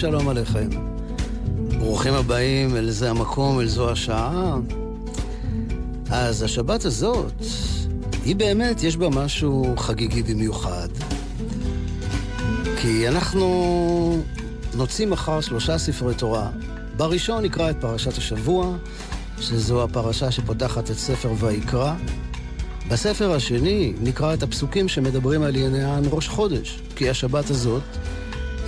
שלום עליכם. ברוכים הבאים אל זה המקום, אל זו השעה. אז השבת הזאת, היא באמת, יש בה משהו חגיגי במיוחד. כי אנחנו נוציא מחר שלושה ספרי תורה. בראשון נקרא את פרשת השבוע, שזו הפרשה שפותחת את ספר ויקרא. בספר השני נקרא את הפסוקים שמדברים על עניין ראש חודש, כי השבת הזאת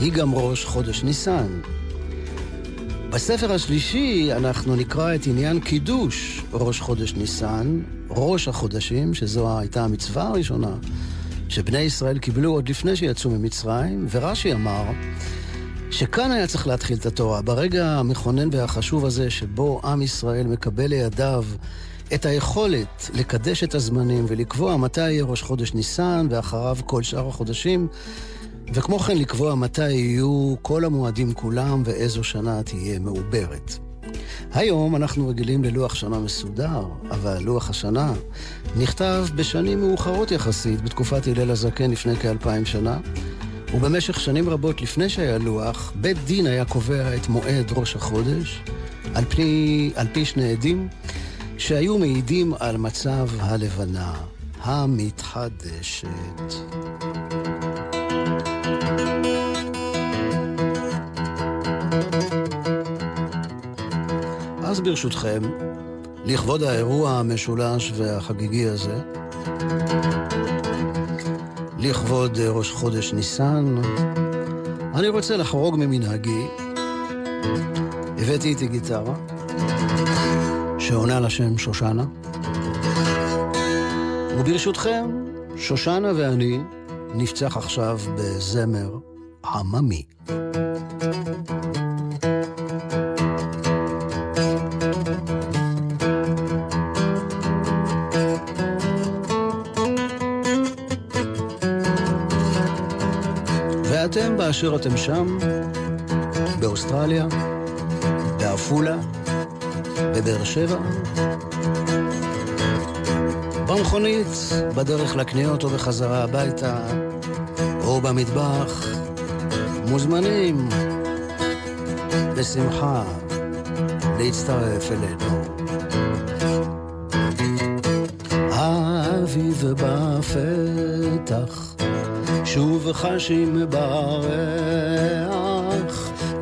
היא גם ראש חודש ניסן. בספר השלישי אנחנו נקרא את עניין קידוש ראש חודש ניסן, ראש החודשים, שזו הייתה המצווה הראשונה שבני ישראל קיבלו עוד לפני שיצאו ממצרים, ורש"י אמר שכאן היה צריך להתחיל את התורה, ברגע המכונן והחשוב הזה שבו עם ישראל מקבל לידיו את היכולת לקדש את הזמנים ולקבוע מתי יהיה ראש חודש ניסן ואחריו כל שאר החודשים, וכמו כן לקבוע מתי יהיו כל המועדים כולם ואיזו שנה תהיה מעוברת. היום אנחנו רגילים ללוח שנה מסודר, אבל לוח השנה נכתב בשנים מאוחרות יחסית, בתקופת הלל הזקן לפני כאלפיים שנה, ובמשך שנים רבות לפני שהיה לוח, בית דין היה קובע את מועד ראש החודש, על פי, על פי שני עדים, שהיו מעידים על מצב הלבנה המתחדשת. אז ברשותכם, לכבוד האירוע המשולש והחגיגי הזה, לכבוד ראש חודש ניסן, אני רוצה לחרוג ממנהגי. הבאתי איתי גיטרה. שעונה לשם שושנה. וברשותכם, שושנה ואני נפצח עכשיו בזמר עממי. ואתם באשר אתם שם, באוסטרליה, בעפולה, בבאר שבע. במכונית, בדרך לקניות או בחזרה הביתה, או במטבח, מוזמנים בשמחה להצטרף אלינו. האביב בפתח, שוב חשים בריח,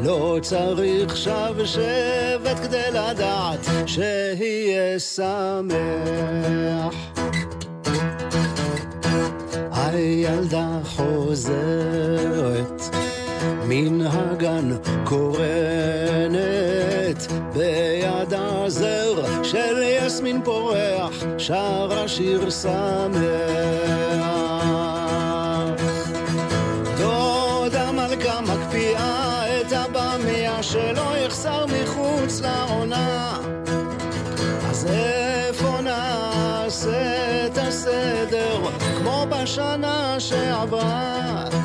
לא צריך שבשבת כדי לדעת שיהיה שמח. הילדה חוזרת מן הגן קורנת ביד הזר של יסמין פורח שרה שיר שמח. בשנה שעברה?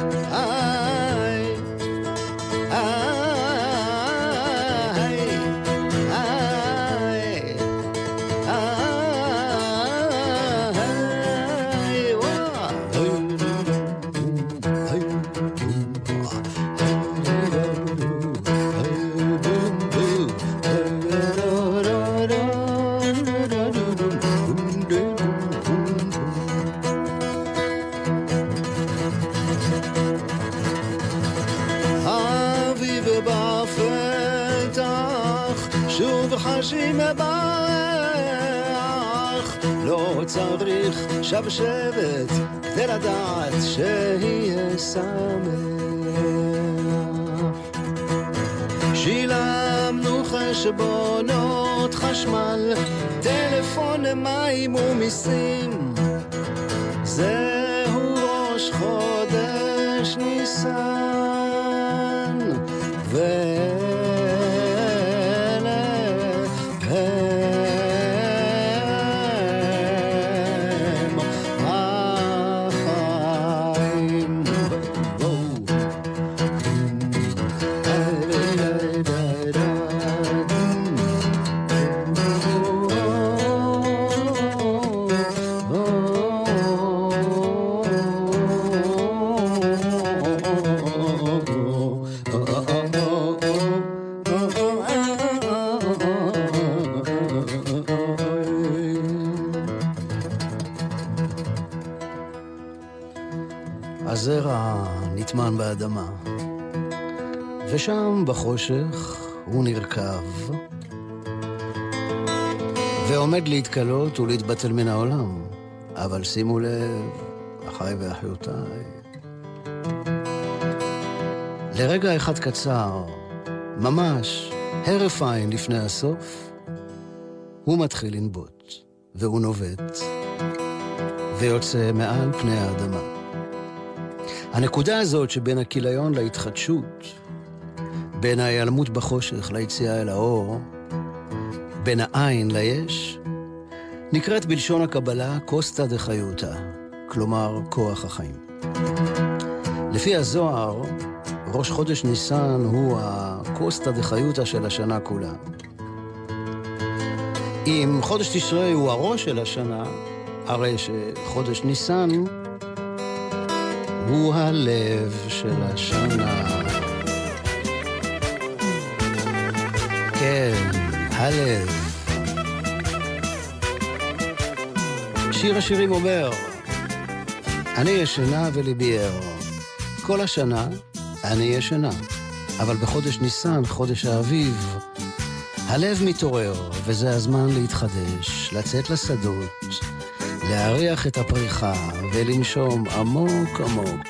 שבשבת כדי לדעת שיהיה שמח. שילמנו חשבונות חשמל, טלפון למים ומיסים. זהו נטמן באדמה, ושם בחושך הוא נרקב, ועומד להתכלות ולהתבטל מן העולם. אבל שימו לב, אחיי ואחיותיי, לרגע אחד קצר, ממש הרף עין לפני הסוף, הוא מתחיל לנבוט, והוא נובט, ויוצא מעל פני האדמה. הנקודה הזאת שבין הכיליון להתחדשות, בין ההיעלמות בחושך ליציאה אל האור, בין העין ליש, נקראת בלשון הקבלה קוסטה דחיותא, כלומר כוח החיים. לפי הזוהר, ראש חודש ניסן הוא הקוסטה דחיותא של השנה כולה. אם חודש תשרי הוא הראש של השנה, הרי שחודש ניסן הוא הלב של השנה. כן, הלב. שיר השירים אומר, אני ישנה וליבי ער. כל השנה אני ישנה, אבל בחודש ניסן, חודש האביב, הלב מתעורר, וזה הזמן להתחדש, לצאת לשדות, להריח את הפריחה ולנשום עמוק עמוק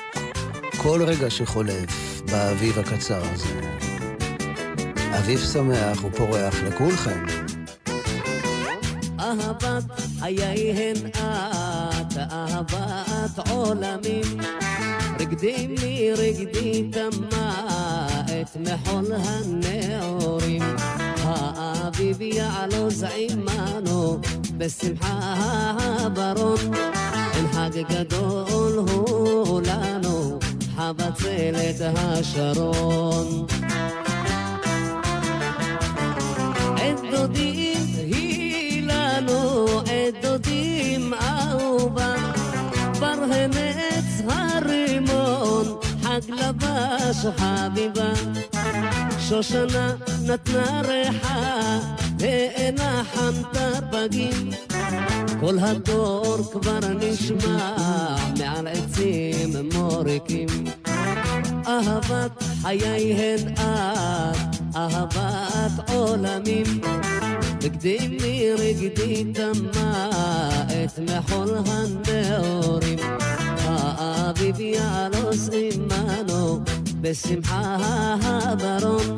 כל רגע שחולף באביב הקצר הזה. אביב שמח ופורח לכולכם. אהבת חיי הן את, אהבת עולמים. רגדי מרגדי תמה את מחול הנעורים. האביב יעלוז עמנו בשמחה ברון. אין חג גדול הוא לנו, חבצלת השרון. עת דודים היא לנו, עת חג לבש חביבה. שושנה נתנה ריחה, ואינה חנתה פגים. כל הדור כבר נשמע מעל עצים מוריקים. אהבת חיי הן את, אהבת עולמים. רגדי מרגדי תמה את מחול הנאורים. האביב יעלוס עמנו בשמחה הברון.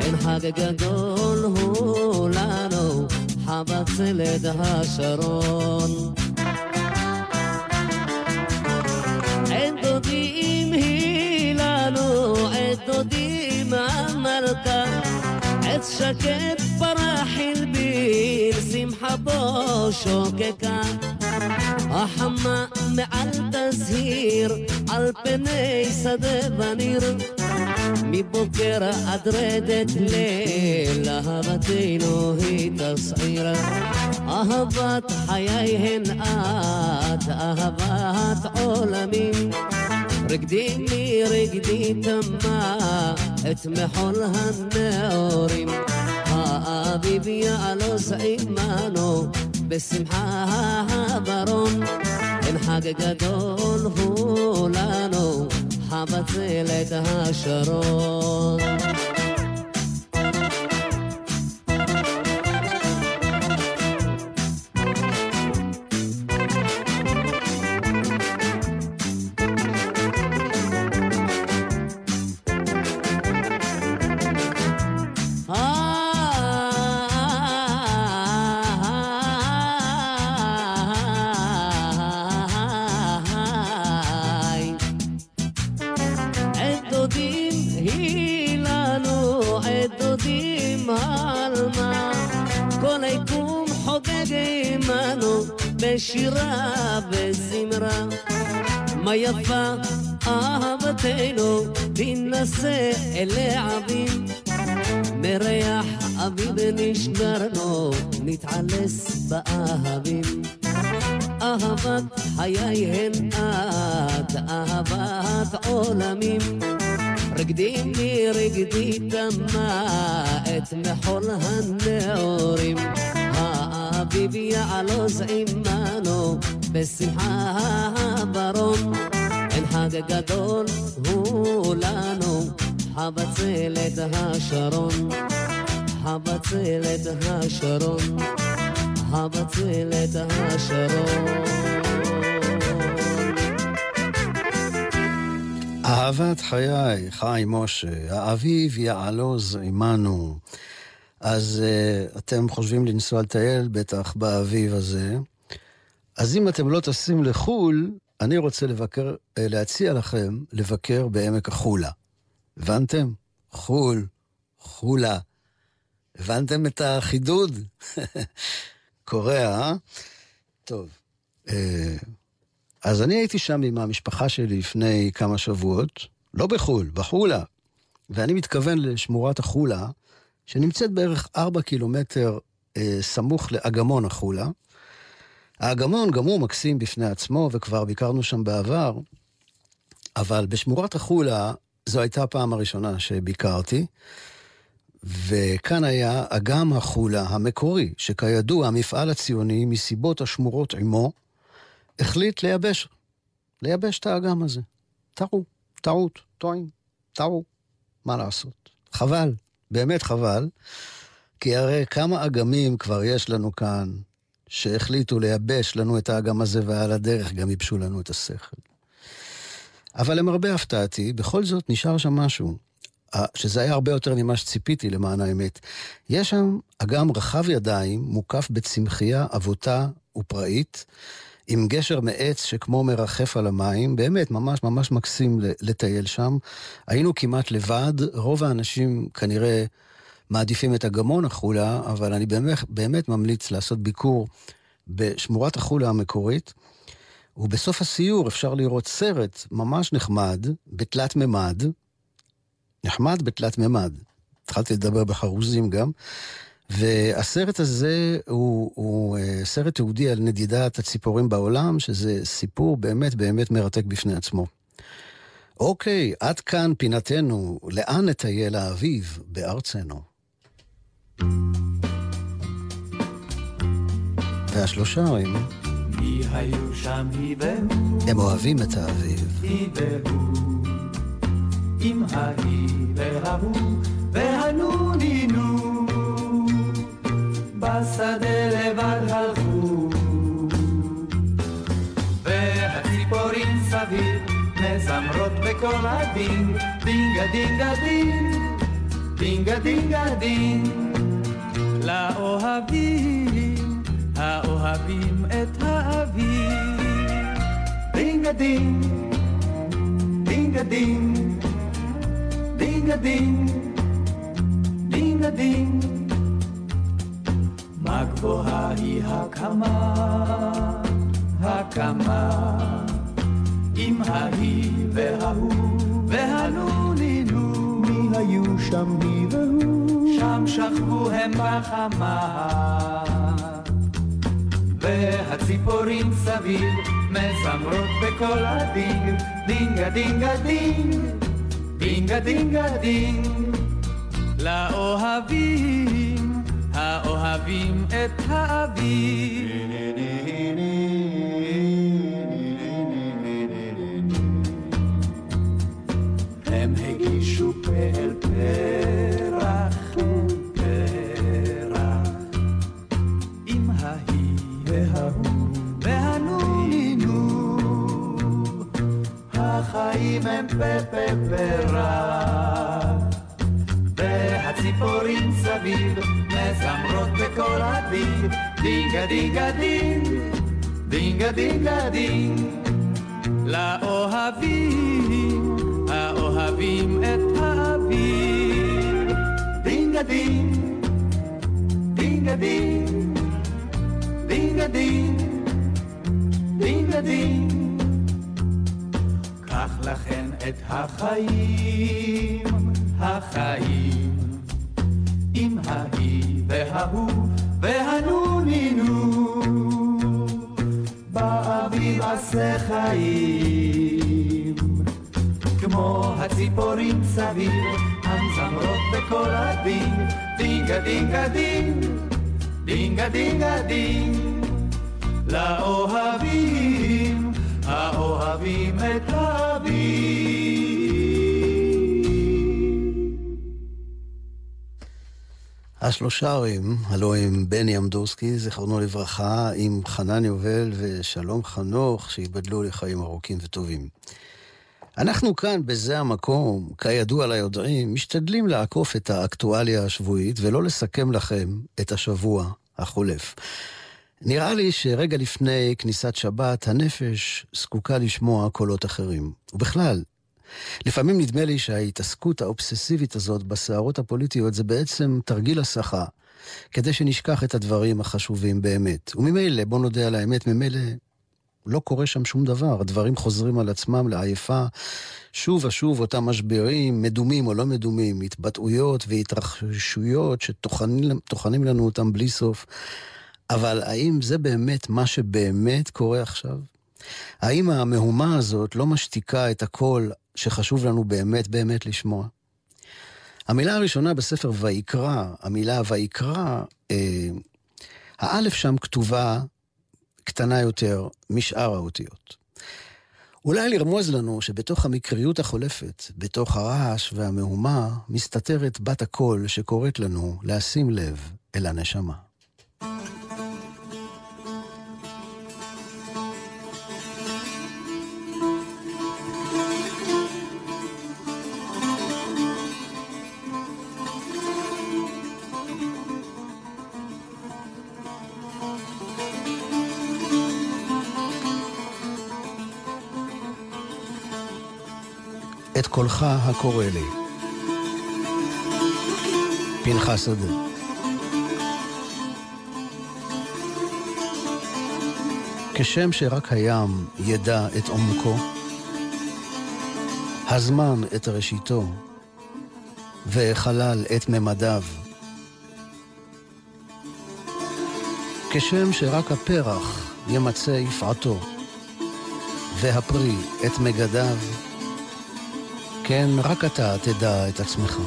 אין חג גדול הוא לנו, חבצלת השרון. עת דודים היא לנו, עת עץ שקט פרח הלבין, שמחה בו שוקקה. החמה מעל תזהיר, על פני שדה וניר. מבוקר עד רדת ליל, אהבתנו היא תסעיר. אהבת חיי הן את, אהבת עולמים. רגדי מרגדי תמה את מחול הנאורים. האביב יעלוס עמנו בשמחה ברון. אין חג גדול הוא לנו, חבצלת השרון. מה יפה אהבתנו, תינשא אל העבים. מריח אביב נשגרנו, נתעלס באהבים. אהבת חיי הן את, אהבת עולמים. רקדי לי רקדי דמה את מחול הנעורים. יעלוז עמנו בשמחה הברון. אין חג גדול הוא לנו, חבצלת השרון. חבצלת השרון. חבצלת השרון. אהבת חיי, חי משה, האביב יעלוז עמנו. אז uh, אתם חושבים לנסוע לטייל בטח באביב הזה. אז אם אתם לא טסים לחו"ל, אני רוצה לבקר, uh, להציע לכם לבקר בעמק החולה. הבנתם? חו"ל, חולה. הבנתם את החידוד? קורע, אה? טוב. Uh, אז אני הייתי שם עם המשפחה שלי לפני כמה שבועות, לא בחו"ל, בחולה. ואני מתכוון לשמורת החולה, שנמצאת בערך 4 קילומטר אה, סמוך לאגמון החולה. האגמון גם הוא מקסים בפני עצמו, וכבר ביקרנו שם בעבר, אבל בשמורת החולה זו הייתה הפעם הראשונה שביקרתי, וכאן היה אגם החולה המקורי, שכידוע המפעל הציוני, מסיבות השמורות עמו, החליט לייבש, לייבש את האגם הזה. טעו, טעות, טועים, טעו, מה לעשות? חבל, באמת חבל, כי הרי כמה אגמים כבר יש לנו כאן, שהחליטו לייבש לנו את האגם הזה, ועל הדרך גם ייבשו לנו את השכל. אבל למרבה הפתעתי, בכל זאת נשאר שם משהו, שזה היה הרבה יותר ממה שציפיתי למען האמת. יש שם אגם רחב ידיים, מוקף בצמחייה עבותה ופראית, עם גשר מעץ שכמו מרחף על המים, באמת, ממש ממש מקסים לטייל שם. היינו כמעט לבד, רוב האנשים כנראה מעדיפים את אגמון החולה, אבל אני באמת, באמת ממליץ לעשות ביקור בשמורת החולה המקורית. ובסוף הסיור אפשר לראות סרט ממש נחמד, בתלת ממד, נחמד בתלת ממד. התחלתי לדבר בחרוזים גם. והסרט הזה הוא, הוא אה, סרט תיעודי על נדידת הציפורים בעולם, שזה סיפור באמת באמת מרתק בפני עצמו. אוקיי, עד כאן פינתנו, לאן נטייל האביב בארצנו? והשלושה הרים, מי היו שם היא והוא, הם אוהבים את האביב. היא והוא, עם ההיא וההוא, והנונינו. בשדה לבד הלכו, והציפורים סביב מזמרות בקול הדינג, דינגה דינגה דינג, דינגה דינגה דינג. לאוהבים, האוהבים את האביב, דינגה דינג, דינגה דינג, דינגה דינג, דינגה דינג. מה גבוהה היא הקמה, הקמה, עם ההיא וההוא והנונינו. מי היו שם היא והוא? שם שכבו הם בחמה. והציפורים סביב מזמרות בקול הדינג, דינגה דינגה דינג, דינגה דינגה דינג. לאוהבים האוהבים את האביב. הם הגישו פה אל פרח, פרח, עם ההיא וההוא והנונינו. החיים הם פה פה פרח, והציפורים סביב מזמרות בקול הדינג, דינגה דינגה דינג, דינגה דינגה דינג. לאוהבים, האוהבים את האביב, דינגה דינג, דינגה דינג, דינגה דינג, דינגה דינג. קח לכן את החיים, החיים, עם ההיא וההוא והנונינו. באביב עשה חיים, כמו הציפורים סביב, המזמרות בקול הדינג, דינגה דינגה דינג, דינגה דינגה דינג, לאוהבים, האוהבים את אביב. השלושרים, הלוא הם בני אמדורסקי, זיכרונו לברכה, עם חנן יובל ושלום חנוך, שיבדלו לחיים ארוכים וטובים. אנחנו כאן, בזה המקום, כידוע ליודעים, משתדלים לעקוף את האקטואליה השבועית ולא לסכם לכם את השבוע החולף. נראה לי שרגע לפני כניסת שבת, הנפש זקוקה לשמוע קולות אחרים. ובכלל, לפעמים נדמה לי שההתעסקות האובססיבית הזאת בסערות הפוליטיות זה בעצם תרגיל הסחה, כדי שנשכח את הדברים החשובים באמת. וממילא, בוא נודה על האמת, ממילא לא קורה שם שום דבר. הדברים חוזרים על עצמם לעייפה. שוב ושוב אותם משברים, מדומים או לא מדומים, התבטאויות והתרחשויות שטוחנים לנו אותם בלי סוף. אבל האם זה באמת מה שבאמת קורה עכשיו? האם המהומה הזאת לא משתיקה את הקול שחשוב לנו באמת באמת לשמוע? המילה הראשונה בספר ויקרא, המילה ויקרא, אה, האלף שם כתובה קטנה יותר משאר האותיות. אולי לרמוז לנו שבתוך המקריות החולפת, בתוך הרעש והמהומה, מסתתרת בת הקול שקוראת לנו לשים לב אל הנשמה. את קולך הקורא לי. פנחס שדה. כשם שרק הים ידע את עומקו, הזמן את ראשיתו, והחלל את ממדיו. כשם שרק הפרח ימצא יפעתו, והפרי את מגדיו, כן, רק אתה תדע את עצמך.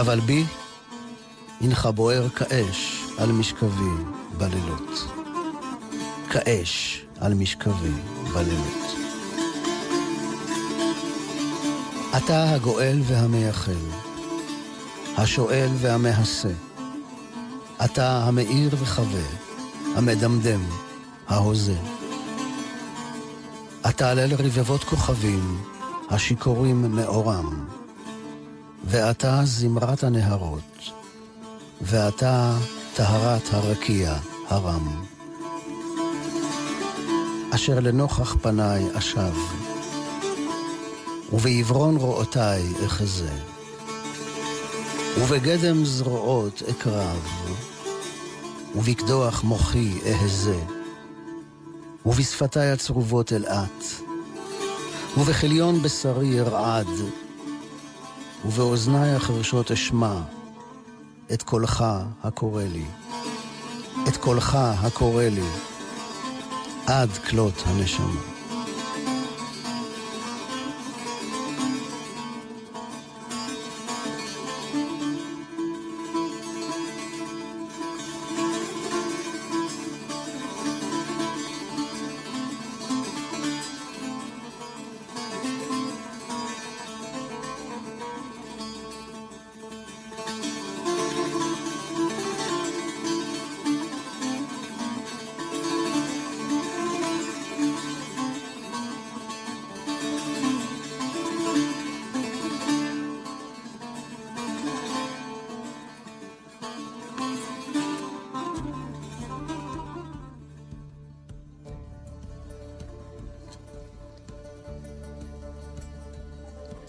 אבל בי הנך בוער כאש על משכבי בלילות. כאש על משכבי בלילות. אתה הגואל והמייחל, השואל והמהסה. אתה המאיר וחווה, המדמדם, ההוזה. אתה עלה לרבבות כוכבים, השיכורים מאורם. ואתה זמרת הנהרות, ואתה טהרת הרקיע הרם. אשר לנוכח פניי אשב, ובעברון רואותיי אחזה, ובגדם זרועות אקרב, ובקדוח מוחי אהזה. ובשפתיי הצרובות אלעט, ובכליון בשרי ארעד, ובאוזניי החרשות אשמע את קולך הקורא לי, את קולך הקורא לי, עד כלות הנשמה.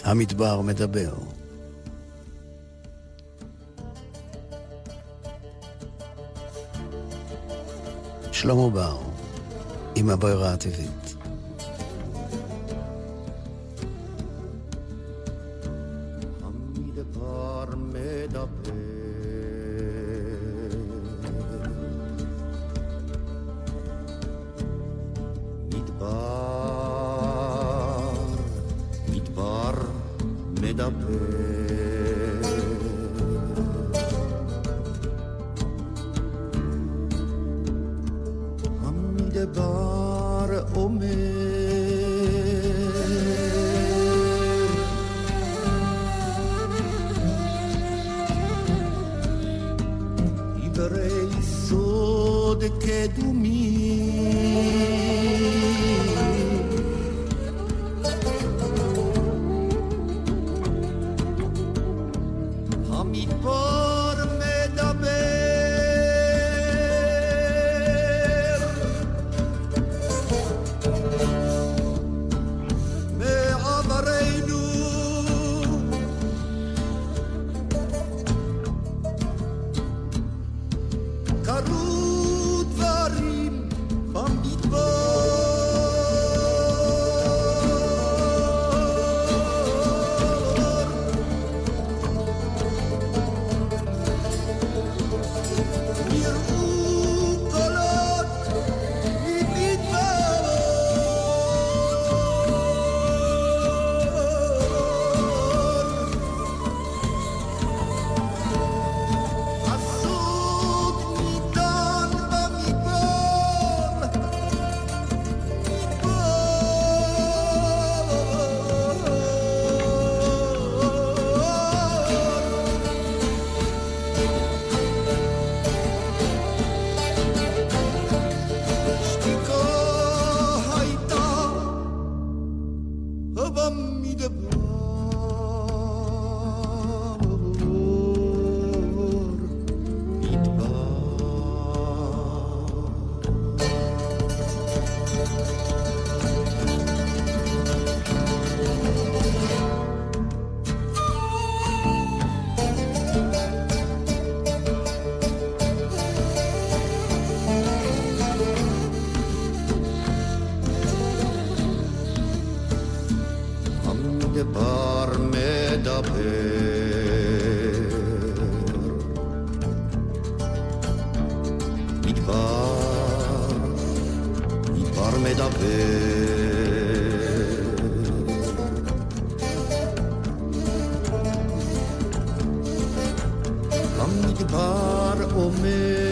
המדבר מדבר. שלמה בר, עם הברירה הטבעית. embora o meu.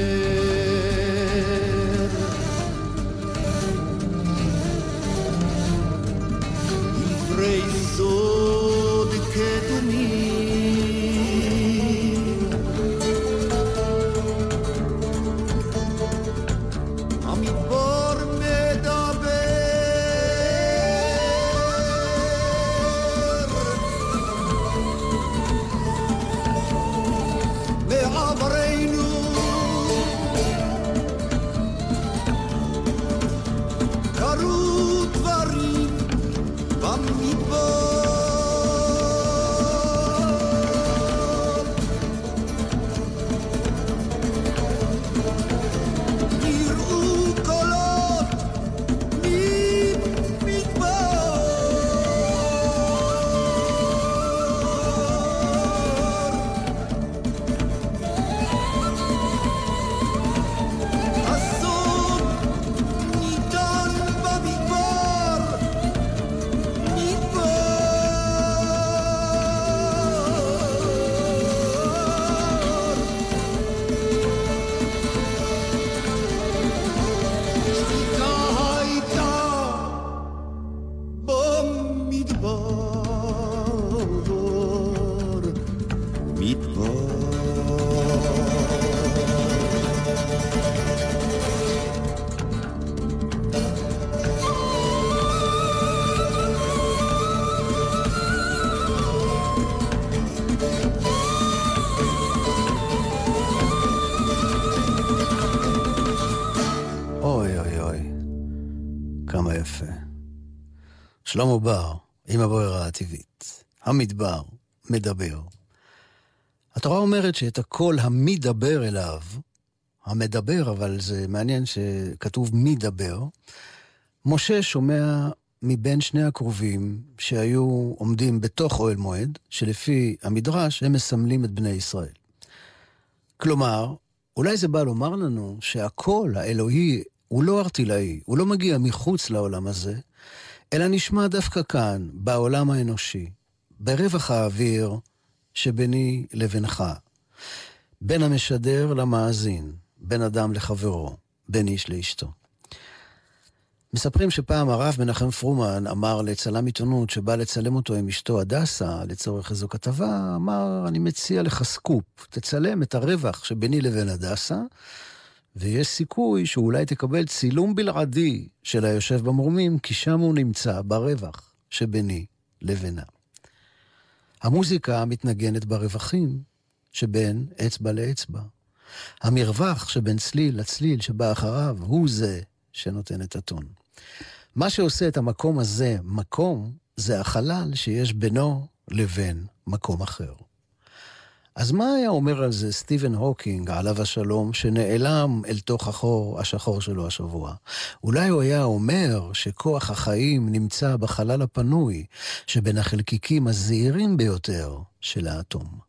שלמה בר, עם הברירה הטבעית. המדבר מדבר. התורה אומרת שאת הקול המדבר אליו, המדבר, אבל זה מעניין שכתוב מדבר. משה שומע מבין שני הקרובים שהיו עומדים בתוך אוהל מועד, שלפי המדרש הם מסמלים את בני ישראל. כלומר, אולי זה בא לומר לנו שהקול האלוהי הוא לא ארטילאי, הוא לא מגיע מחוץ לעולם הזה, אלא נשמע דווקא כאן, בעולם האנושי, ברווח האוויר שביני לבינך, בין המשדר למאזין, בין אדם לחברו, בין איש לאשתו. מספרים שפעם הרב מנחם פרומן אמר לצלם עיתונות שבא לצלם אותו עם אשתו הדסה לצורך איזו כתבה, אמר, אני מציע לך סקופ, תצלם את הרווח שביני לבין הדסה, ויש סיכוי שאולי תקבל צילום בלעדי של היושב במרומים, כי שם הוא נמצא ברווח שביני לבינה. המוזיקה מתנגנת ברווחים שבין אצבע לאצבע. המרווח שבין צליל לצליל שבא אחריו הוא זה שנותן את הטון. מה שעושה את המקום הזה מקום, זה החלל שיש בינו לבין מקום אחר. אז מה היה אומר על זה סטיבן הוקינג, עליו השלום, שנעלם אל תוך החור השחור שלו השבוע? אולי הוא היה אומר שכוח החיים נמצא בחלל הפנוי, שבין החלקיקים הזעירים ביותר של האטום.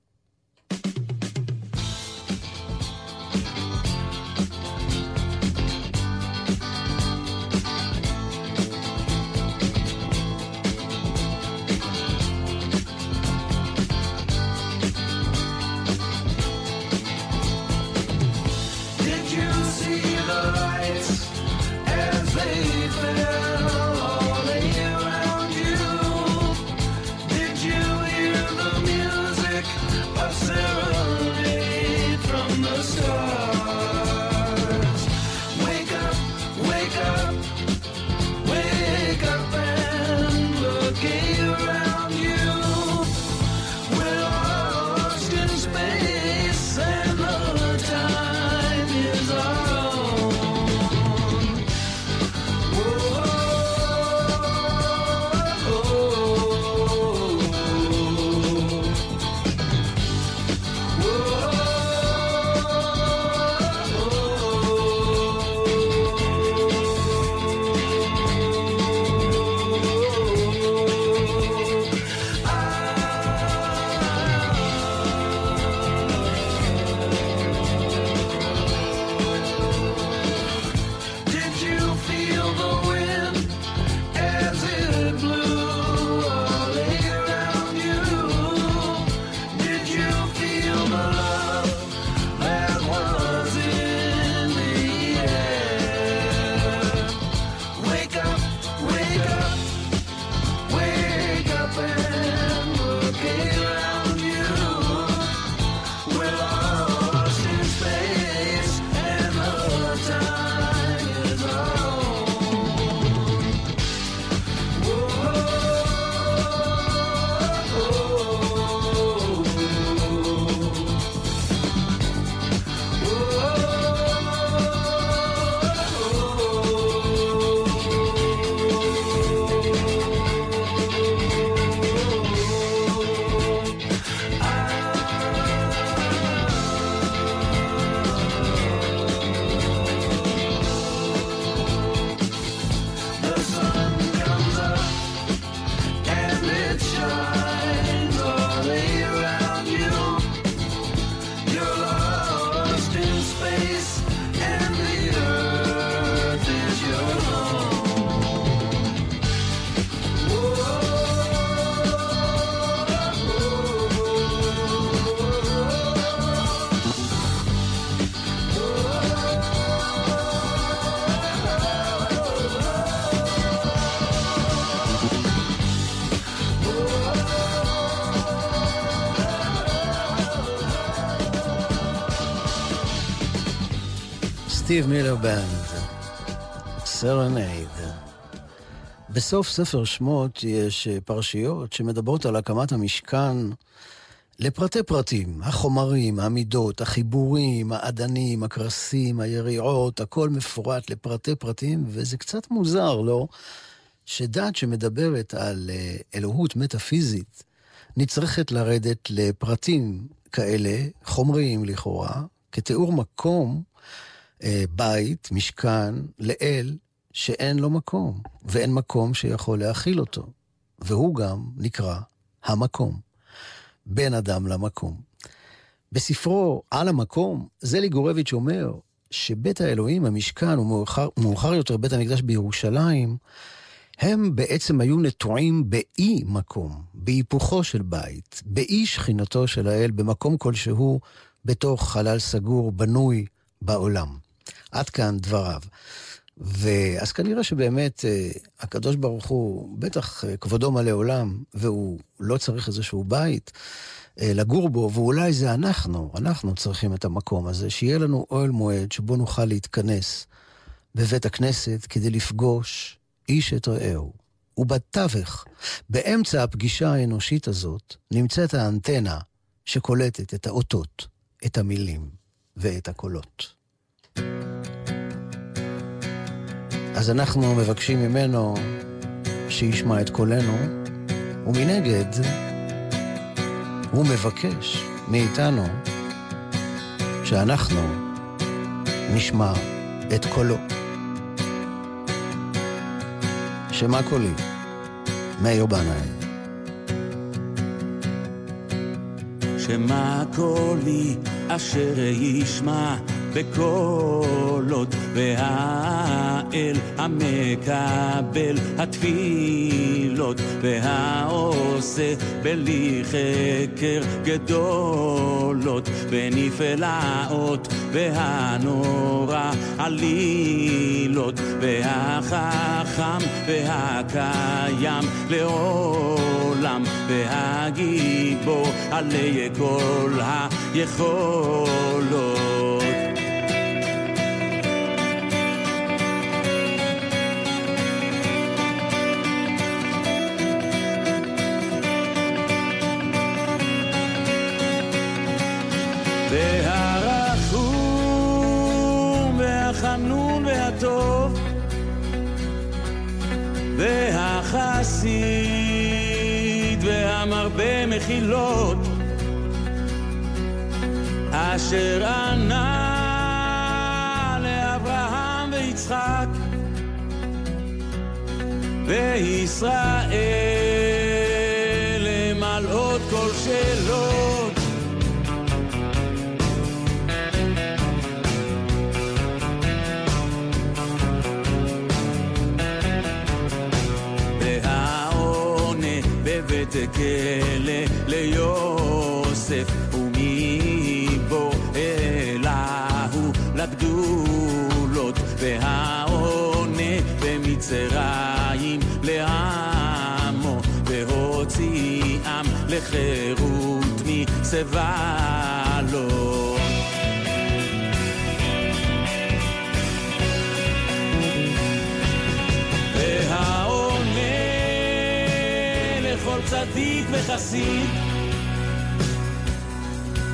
Steve Miller Band, Serenade. בסוף ספר שמות יש אה, פרשיות שמדברות על הקמת המשכן לפרטי פרטים, החומרים, המידות, החיבורים, האדנים, הקרסים, היריעות, הכל מפורט לפרטי פרטים, וזה קצת מוזר, לא? שדת שמדברת על אה, אלוהות מטאפיזית נצרכת לרדת לפרטים כאלה, חומריים לכאורה, כתיאור מקום בית, משכן, לאל, שאין לו מקום, ואין מקום שיכול להכיל אותו. והוא גם נקרא המקום. בין אדם למקום. בספרו "על המקום", זלי גורביץ' אומר שבית האלוהים, המשכן, ומאוחר יותר בית המקדש בירושלים, הם בעצם היו נטועים באי מקום, בהיפוכו של בית, באי שכינתו של האל, במקום כלשהו, בתוך חלל סגור, בנוי בעולם. עד כאן דבריו. ואז כנראה שבאמת אה, הקדוש ברוך הוא, בטח אה, כבודו מלא עולם, והוא לא צריך איזשהו בית אה, לגור בו, ואולי זה אנחנו, אנחנו צריכים את המקום הזה, שיהיה לנו אוהל מועד שבו נוכל להתכנס בבית הכנסת כדי לפגוש איש את רעהו. ובתווך, באמצע הפגישה האנושית הזאת, נמצאת האנטנה שקולטת את האותות, את המילים ואת הקולות. אז אנחנו מבקשים ממנו שישמע את קולנו, ומנגד, הוא מבקש מאיתנו שאנחנו נשמע את קולו. שמה קולי? מאיר בנאי. שמע קולי אשר ישמע בקולות, והאל המקבל התפילות, והעושה בלי חקר גדולות, ונפלאות, והנורא עלילות, והחכם והקיים לעולם, והגיבור עלי כל היכולות. והחסיד והמרבה מחילות. אשר ענה לאברהם ויצחק וישראל כלא ליוסף ומבוא אליהו לגדולות והעונה במצרים לעמו והוציאם לחירות מצבא צדיק וחסיד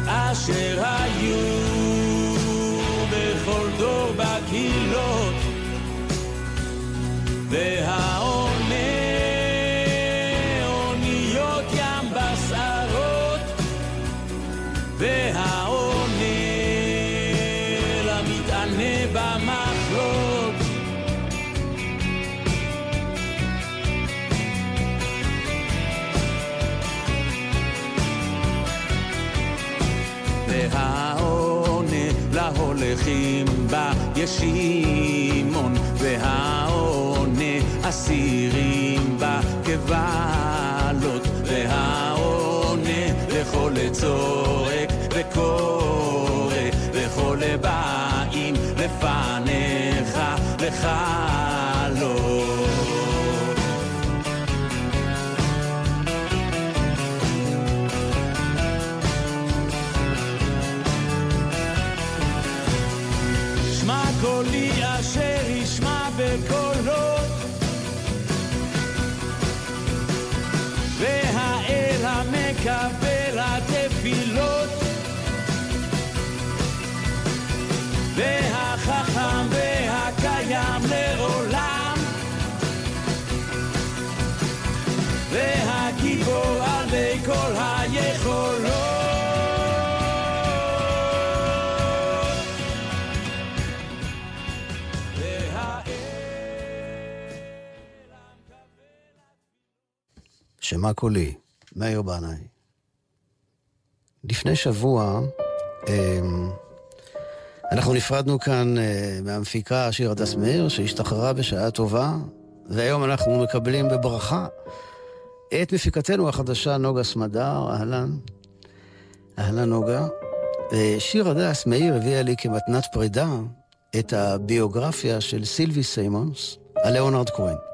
אשר היו בכל דור בקהילות להולכים בה ישימון, והעונה אסירים בה כבעלות, והעונה לכל צועק וקורא, וכל באים לפניך לך שמה קולי, מאיר בנאי. לפני שבוע, אמ, אנחנו נפרדנו כאן אה, מהמפיקה שיר הדס מאיר, שהשתחררה בשעה טובה, והיום אנחנו מקבלים בברכה את מפיקתנו החדשה, נוגה סמדר, אהלן. אהלן נוגה. אה, שיר הדס מאיר הביאה לי כמתנת פרידה את הביוגרפיה של סילבי סיימונס על ליאונרד כהן.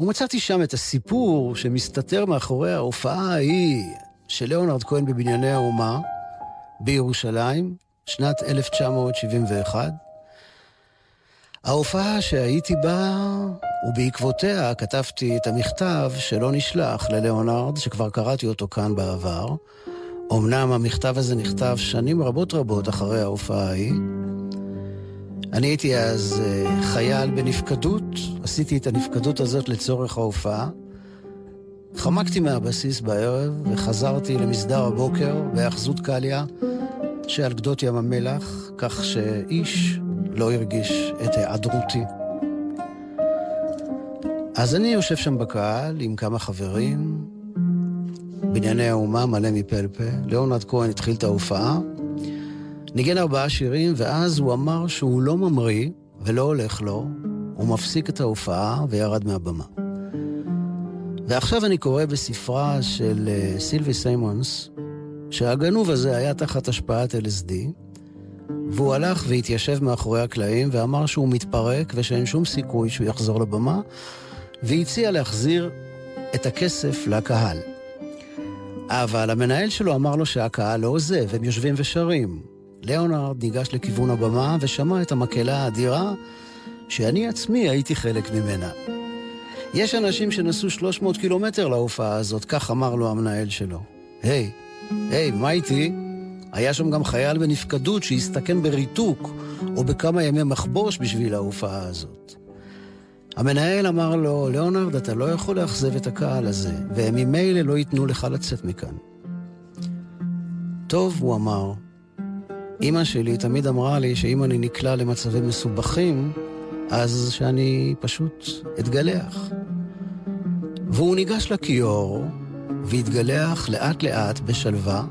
ומצאתי שם את הסיפור שמסתתר מאחורי ההופעה ההיא של ליאונרד כהן בבנייני האומה בירושלים, שנת 1971. ההופעה שהייתי בה, ובעקבותיה כתבתי את המכתב שלא נשלח לליאונרד, שכבר קראתי אותו כאן בעבר. אמנם המכתב הזה נכתב שנים רבות רבות אחרי ההופעה ההיא. אני הייתי אז uh, חייל בנפקדות, עשיתי את הנפקדות הזאת לצורך ההופעה. חמקתי מהבסיס בערב וחזרתי למסדר הבוקר בהאחזות קליה שעל גדות ים המלח, כך שאיש לא הרגיש את היעדרותי. אז אני יושב שם בקהל עם כמה חברים, בנייני האומה מלא מפה לפה. ליאונרד כהן התחיל את ההופעה, ניגן ארבעה שירים, ואז הוא אמר שהוא לא ממריא ולא הולך לו, הוא מפסיק את ההופעה וירד מהבמה. ועכשיו אני קורא בספרה של uh, סילבי סיימונס, שהגנוב הזה היה תחת השפעת LSD, והוא הלך והתיישב מאחורי הקלעים ואמר שהוא מתפרק ושאין שום סיכוי שהוא יחזור לבמה, והציע להחזיר את הכסף לקהל. אבל המנהל שלו אמר לו שהקהל לא עוזב, הם יושבים ושרים. ליאונרד ניגש לכיוון הבמה ושמע את המקהלה האדירה שאני עצמי הייתי חלק ממנה. יש אנשים שנסעו 300 קילומטר להופעה הזאת, כך אמר לו המנהל שלו. היי, היי, מה איתי? היה שם גם חייל בנפקדות שהסתכן בריתוק או בכמה ימי מחבוש בשביל ההופעה הזאת. המנהל אמר לו, ליאונרד, אתה לא יכול לאכזב את הקהל הזה, והם ממילא לא ייתנו לך לצאת מכאן. טוב, הוא אמר, אימא שלי תמיד אמרה לי שאם אני נקלע למצבים מסובכים, אז שאני פשוט אתגלח. והוא ניגש לכיור והתגלח לאט לאט בשלווה,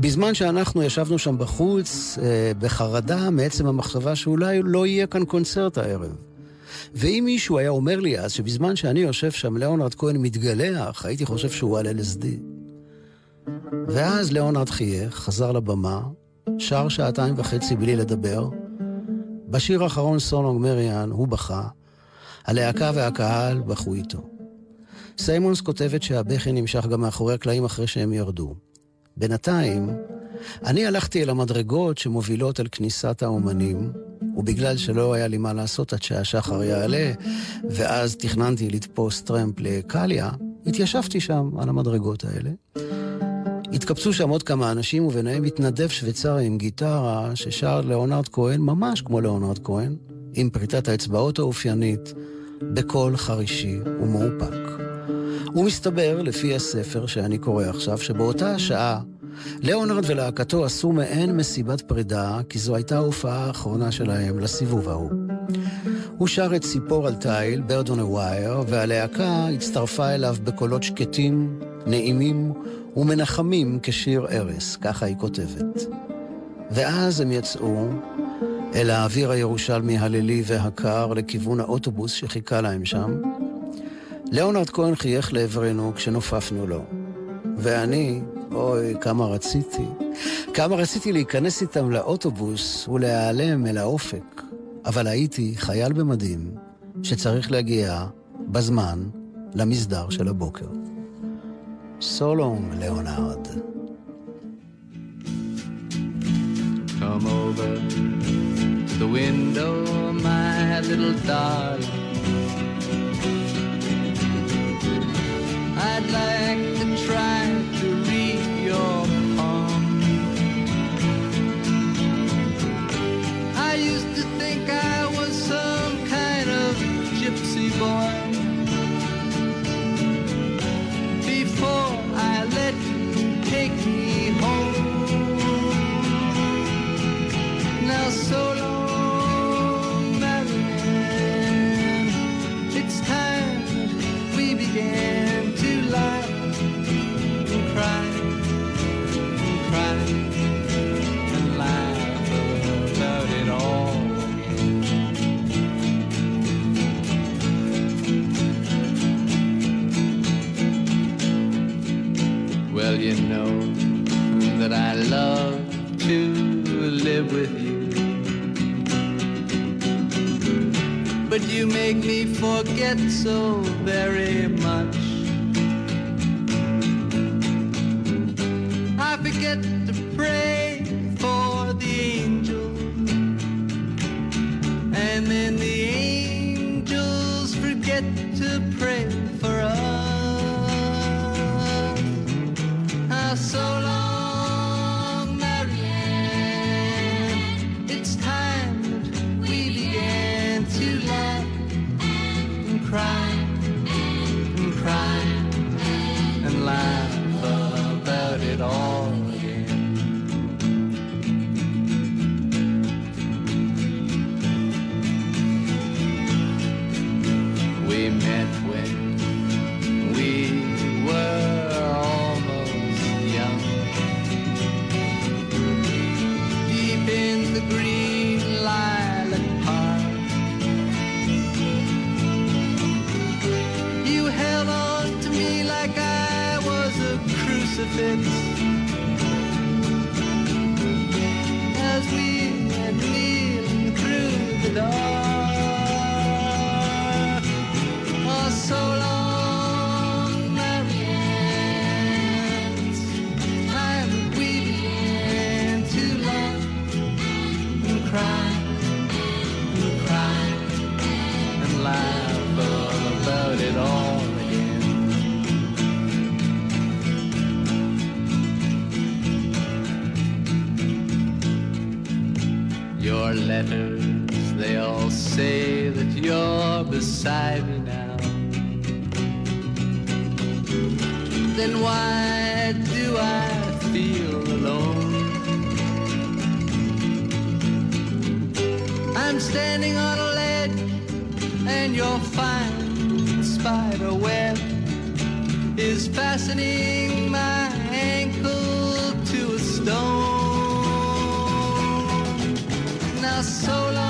בזמן שאנחנו ישבנו שם בחוץ אה, בחרדה מעצם המחשבה שאולי לא יהיה כאן קונצרט הערב. ואם מישהו היה אומר לי אז שבזמן שאני יושב שם ליאונרד כהן מתגלח, הייתי חושב שהוא על LSD. ואז ליאונרד חייך, חזר לבמה, שר שעתיים וחצי בלי לדבר. בשיר האחרון So Long, Marianne הוא בכה, הלהקה והקהל בכו איתו. סיימונס כותבת שהבכי נמשך גם מאחורי הקלעים אחרי שהם ירדו. בינתיים, אני הלכתי אל המדרגות שמובילות אל כניסת האומנים, ובגלל שלא היה לי מה לעשות עד שהשחר יעלה, ואז תכננתי לתפוס טרמפ לקליה, התיישבתי שם על המדרגות האלה. התקבצו שם עוד כמה אנשים, וביניהם התנדב שוויצרי עם גיטרה ששר ליאונרד כהן, ממש כמו ליאונרד כהן, עם פריטת האצבעות האופיינית, בקול חרישי ומאופק. ומסתבר, לפי הספר שאני קורא עכשיו, שבאותה השעה ליאונרד ולהקתו עשו מעין מסיבת פרידה, כי זו הייתה ההופעה האחרונה שלהם לסיבוב ההוא. הוא שר את ציפור על תיל, ברד און הווייר, והלהקה הצטרפה אליו בקולות שקטים, נעימים ומנחמים כשיר ארס, ככה היא כותבת. ואז הם יצאו אל האוויר הירושלמי הלילי והקר לכיוון האוטובוס שחיכה להם שם. ליאונרד כהן חייך לעברנו כשנופפנו לו. ואני, אוי, כמה רציתי. כמה רציתי להיכנס איתם לאוטובוס ולהיעלם אל האופק. אבל הייתי חייל במדים שצריך להגיע בזמן למסדר של הבוקר. So long, Leonard. Come over to the window, my little darling. I'd like to try but you make me forget so very much. I forget to pray for the angels, and then the angels forget to pray I'm standing on a ledge and your fine spider web is fastening my ankle to a stone. Now so long,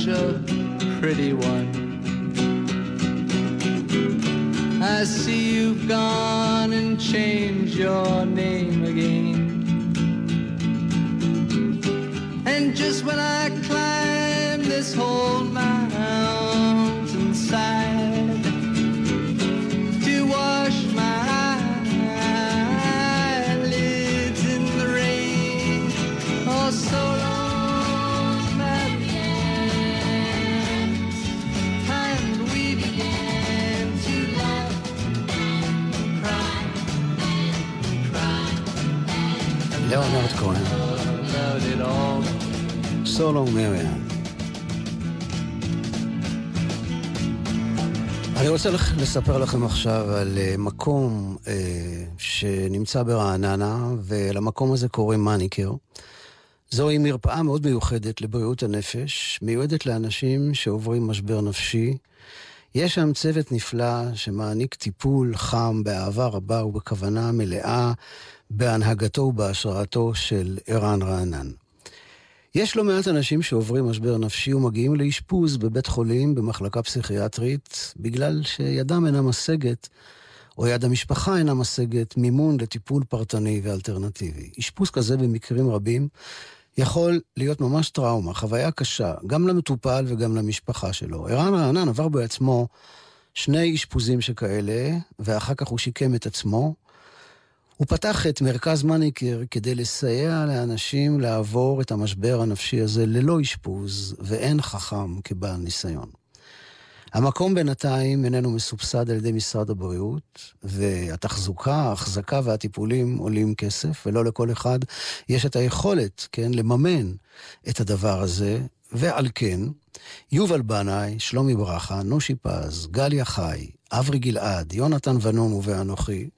such a pretty one. I see you've gone and changed your name סולו מריאן. אני רוצה לספר לכם עכשיו על אה, מקום אה, שנמצא ברעננה, ולמקום הזה קוראים מניקר. זוהי מרפאה מאוד מיוחדת לבריאות הנפש, מיועדת לאנשים שעוברים משבר נפשי. יש שם צוות נפלא שמעניק טיפול חם באהבה רבה ובכוונה מלאה בהנהגתו ובהשראתו של ערן רענן. יש לא מעט אנשים שעוברים משבר נפשי ומגיעים לאשפוז בבית חולים, במחלקה פסיכיאטרית, בגלל שידם אינה משגת, או יד המשפחה אינה משגת מימון לטיפול פרטני ואלטרנטיבי. אשפוז כזה במקרים רבים יכול להיות ממש טראומה, חוויה קשה, גם למטופל וגם למשפחה שלו. ערן רענן עבר בעצמו שני אשפוזים שכאלה, ואחר כך הוא שיקם את עצמו. הוא פתח את מרכז מניקר כדי לסייע לאנשים לעבור את המשבר הנפשי הזה ללא אשפוז, ואין חכם כבעל ניסיון. המקום בינתיים איננו מסובסד על ידי משרד הבריאות, והתחזוקה, ההחזקה והטיפולים עולים כסף, ולא לכל אחד יש את היכולת, כן, לממן את הדבר הזה, ועל כן, יובל בנאי, שלומי ברכה, נושי פז, גליה חי, אברי גלעד, יונתן ונון ואנוכי,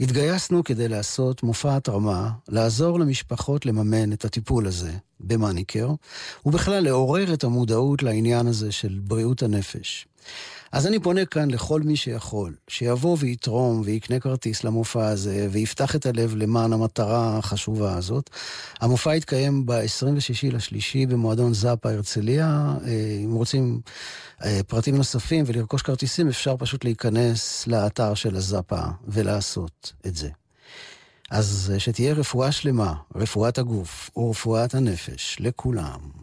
התגייסנו כדי לעשות מופע התרמה, לעזור למשפחות לממן את הטיפול הזה במאניקר, ובכלל לעורר את המודעות לעניין הזה של בריאות הנפש. אז אני פונה כאן לכל מי שיכול, שיבוא ויתרום ויקנה כרטיס למופע הזה, ויפתח את הלב למען המטרה החשובה הזאת. המופע יתקיים ב-26 לשלישי במועדון זאפה הרצליה. אה, אם רוצים אה, פרטים נוספים ולרכוש כרטיסים, אפשר פשוט להיכנס לאתר של הזאפה ולעשות את זה. אז אה, שתהיה רפואה שלמה, רפואת הגוף ורפואת הנפש לכולם.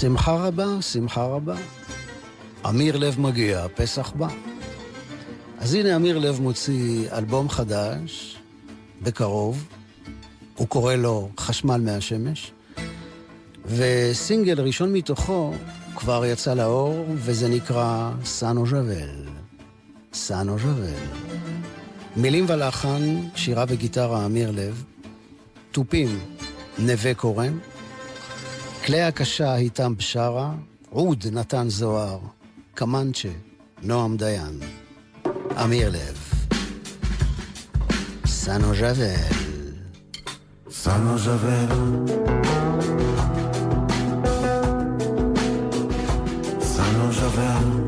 שמחה רבה, שמחה רבה. אמיר לב מגיע, פסח בא. אז הנה אמיר לב מוציא אלבום חדש, בקרוב. הוא קורא לו חשמל מהשמש. וסינגל ראשון מתוכו כבר יצא לאור, וזה נקרא סאנו ז'אבל. סאנו ז'אבל. מילים ולחן, שירה וגיטרה אמיר לב. תופים, נווה קורן. כלי הקשה איתם בשארה, עוד נתן זוהר, קמנצ'ה, נועם דיין, אמיר לב, סנו ז'אבל. סנו ז'אבל. סנו ז'אבל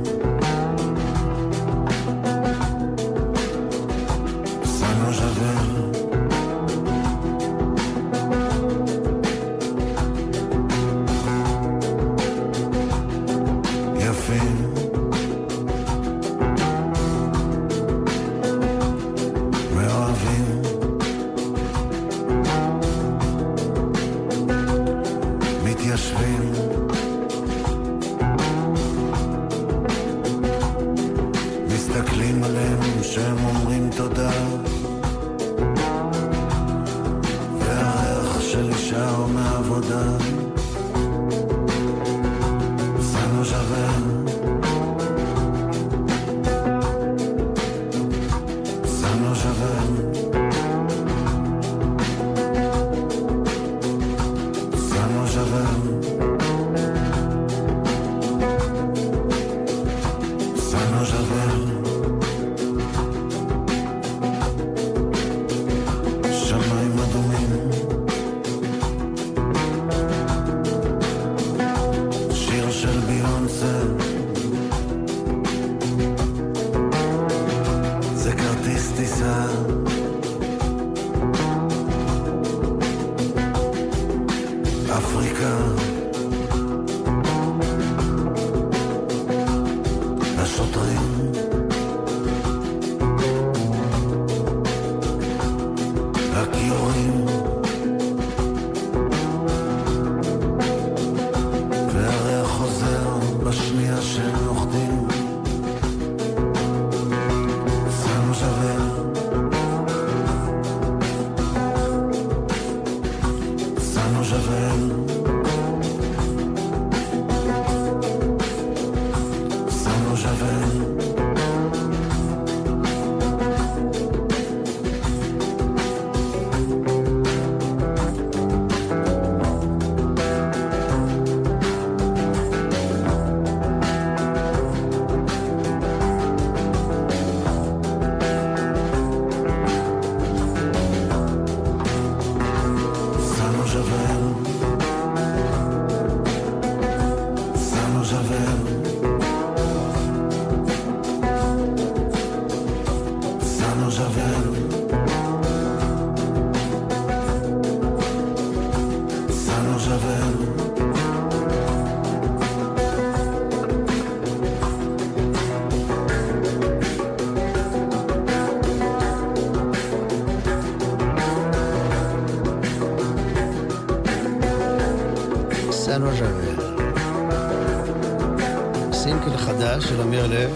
של אמיר לב,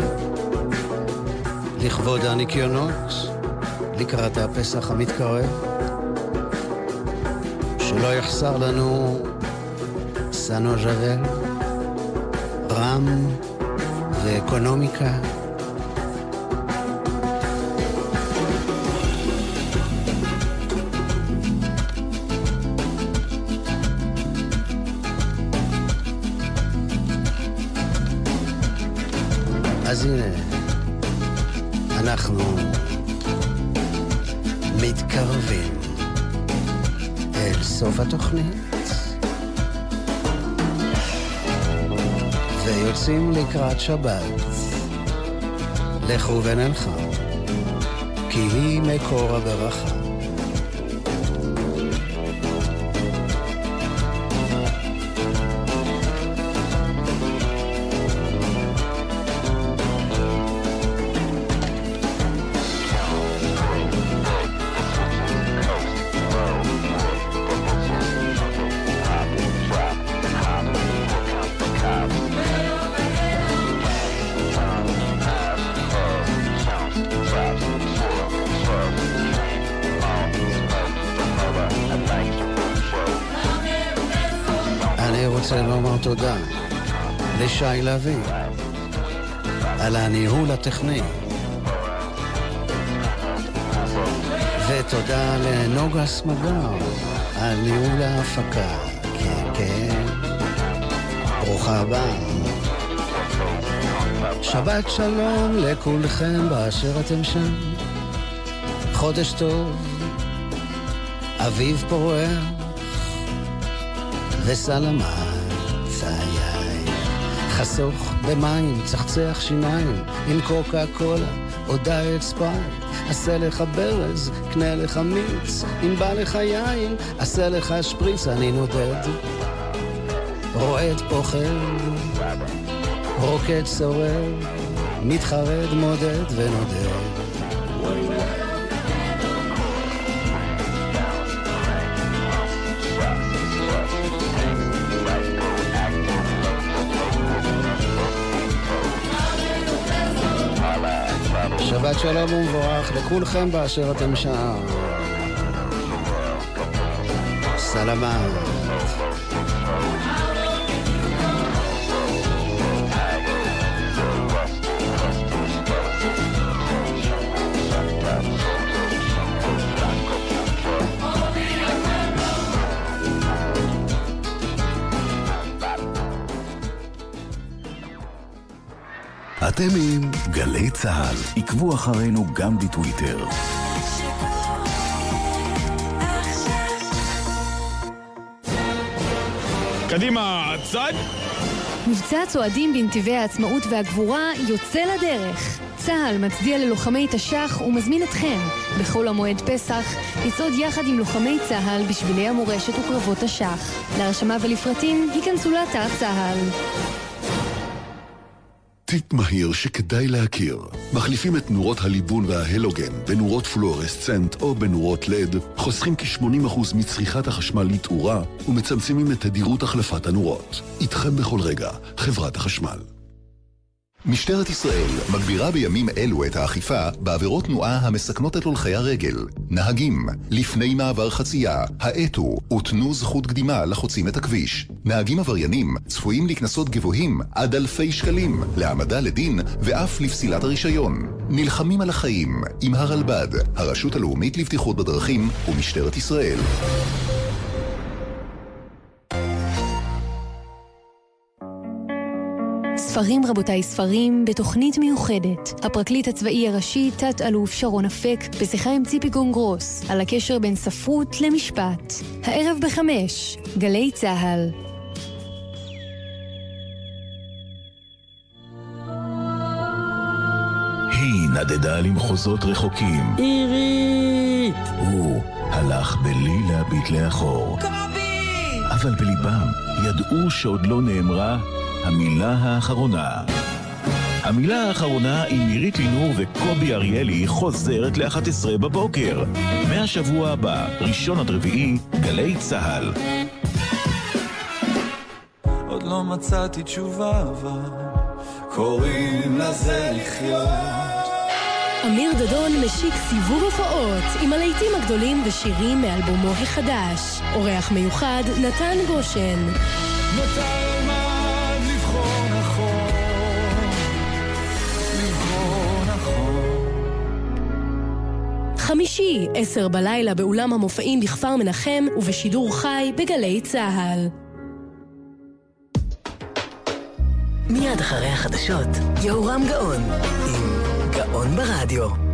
לכבוד הניקיונות, לקראת הפסח המתקרב, שלא יחסר לנו סנו ז'אבל, רם ואקונומיקה. אנחנו מתקרבים אל סוף התוכנית ויוצאים לקראת שבת. לכו ונלכה, כי היא מקור הברכה. לשי לביא על הניהול הטכני. ותודה לנוגה סמגר על ניהול ההפקה. כן, כן. ברוכה הבאה. שבת שלום לכולכם באשר אתם שם. חודש טוב, אביב פורח. וסלמת חיי. חסוך במים, צחצח שיניים, עם קוקה קולה או דיאט ספייל. עשה לך ברז, קנה לך מיץ, אם בא לך יין, עשה לך שפריץ, אני נודד. רועד פוחד, רוקד צורר, מתחרד מודד ונודד. שבת שלום ומבורך לכולכם באשר אתם שם. סלמת. אתם עם גלי צה"ל. עקבו אחרינו גם בטוויטר. קדימה, צד! מבצע צועדים בנתיבי העצמאות והגבורה יוצא לדרך. צה"ל מצדיע ללוחמי תש"ח ומזמין אתכם, בחול המועד פסח, לצעוד יחד עם לוחמי צה"ל בשבילי המורשת וקרבות תש"ח. להרשמה ולפרטים, היכנסו לאתר צה"ל. טיפ מהיר שכדאי להכיר. מחליפים את נורות הליבון וההלוגן בנורות פלואורסצנט או בנורות לד, חוסכים כ-80% מצריכת החשמל לתאורה ומצמצמים את תדירות החלפת הנורות. איתכם בכל רגע, חברת החשמל. משטרת ישראל מגבירה בימים אלו את האכיפה בעבירות תנועה המסכנות את הולכי הרגל. נהגים, לפני מעבר חצייה, האטו ותנו זכות קדימה לחוצים את הכביש. נהגים עבריינים צפויים לקנסות גבוהים עד אלפי שקלים, להעמדה לדין ואף לפסילת הרישיון. נלחמים על החיים עם הרלב"ד, הרשות הלאומית לבטיחות בדרכים ומשטרת ישראל. ספרים רבותיי ספרים בתוכנית מיוחדת. הפרקליט הצבאי הראשי תת-אלוף שרון אפק בשיחה עם ציפי גונגרוס על הקשר בין ספרות למשפט. הערב בחמש, גלי צה"ל. היא נדדה למחוזות רחוקים. עירית! הוא הלך בלי להביט לאחור. קובי! אבל בליבם ידעו שעוד לא נאמרה המילה האחרונה. המילה האחרונה עם מירית לינור וקובי אריאלי חוזרת ל-11 בבוקר. מהשבוע הבא, ראשון עד רביעי, גלי צה"ל. עוד לא מצאתי תשובה, אבל קוראים לזה לחיות. אמיר דדון משיק סיבוב הופעות עם הלהיטים הגדולים ושירים מאלבומו החדש. אורח מיוחד, נתן גושן. נכון, נכון. חמישי, עשר בלילה באולם המופעים בכפר מנחם ובשידור חי בגלי צה"ל. מיד אחרי החדשות, יהורם גאון, עם גאון ברדיו.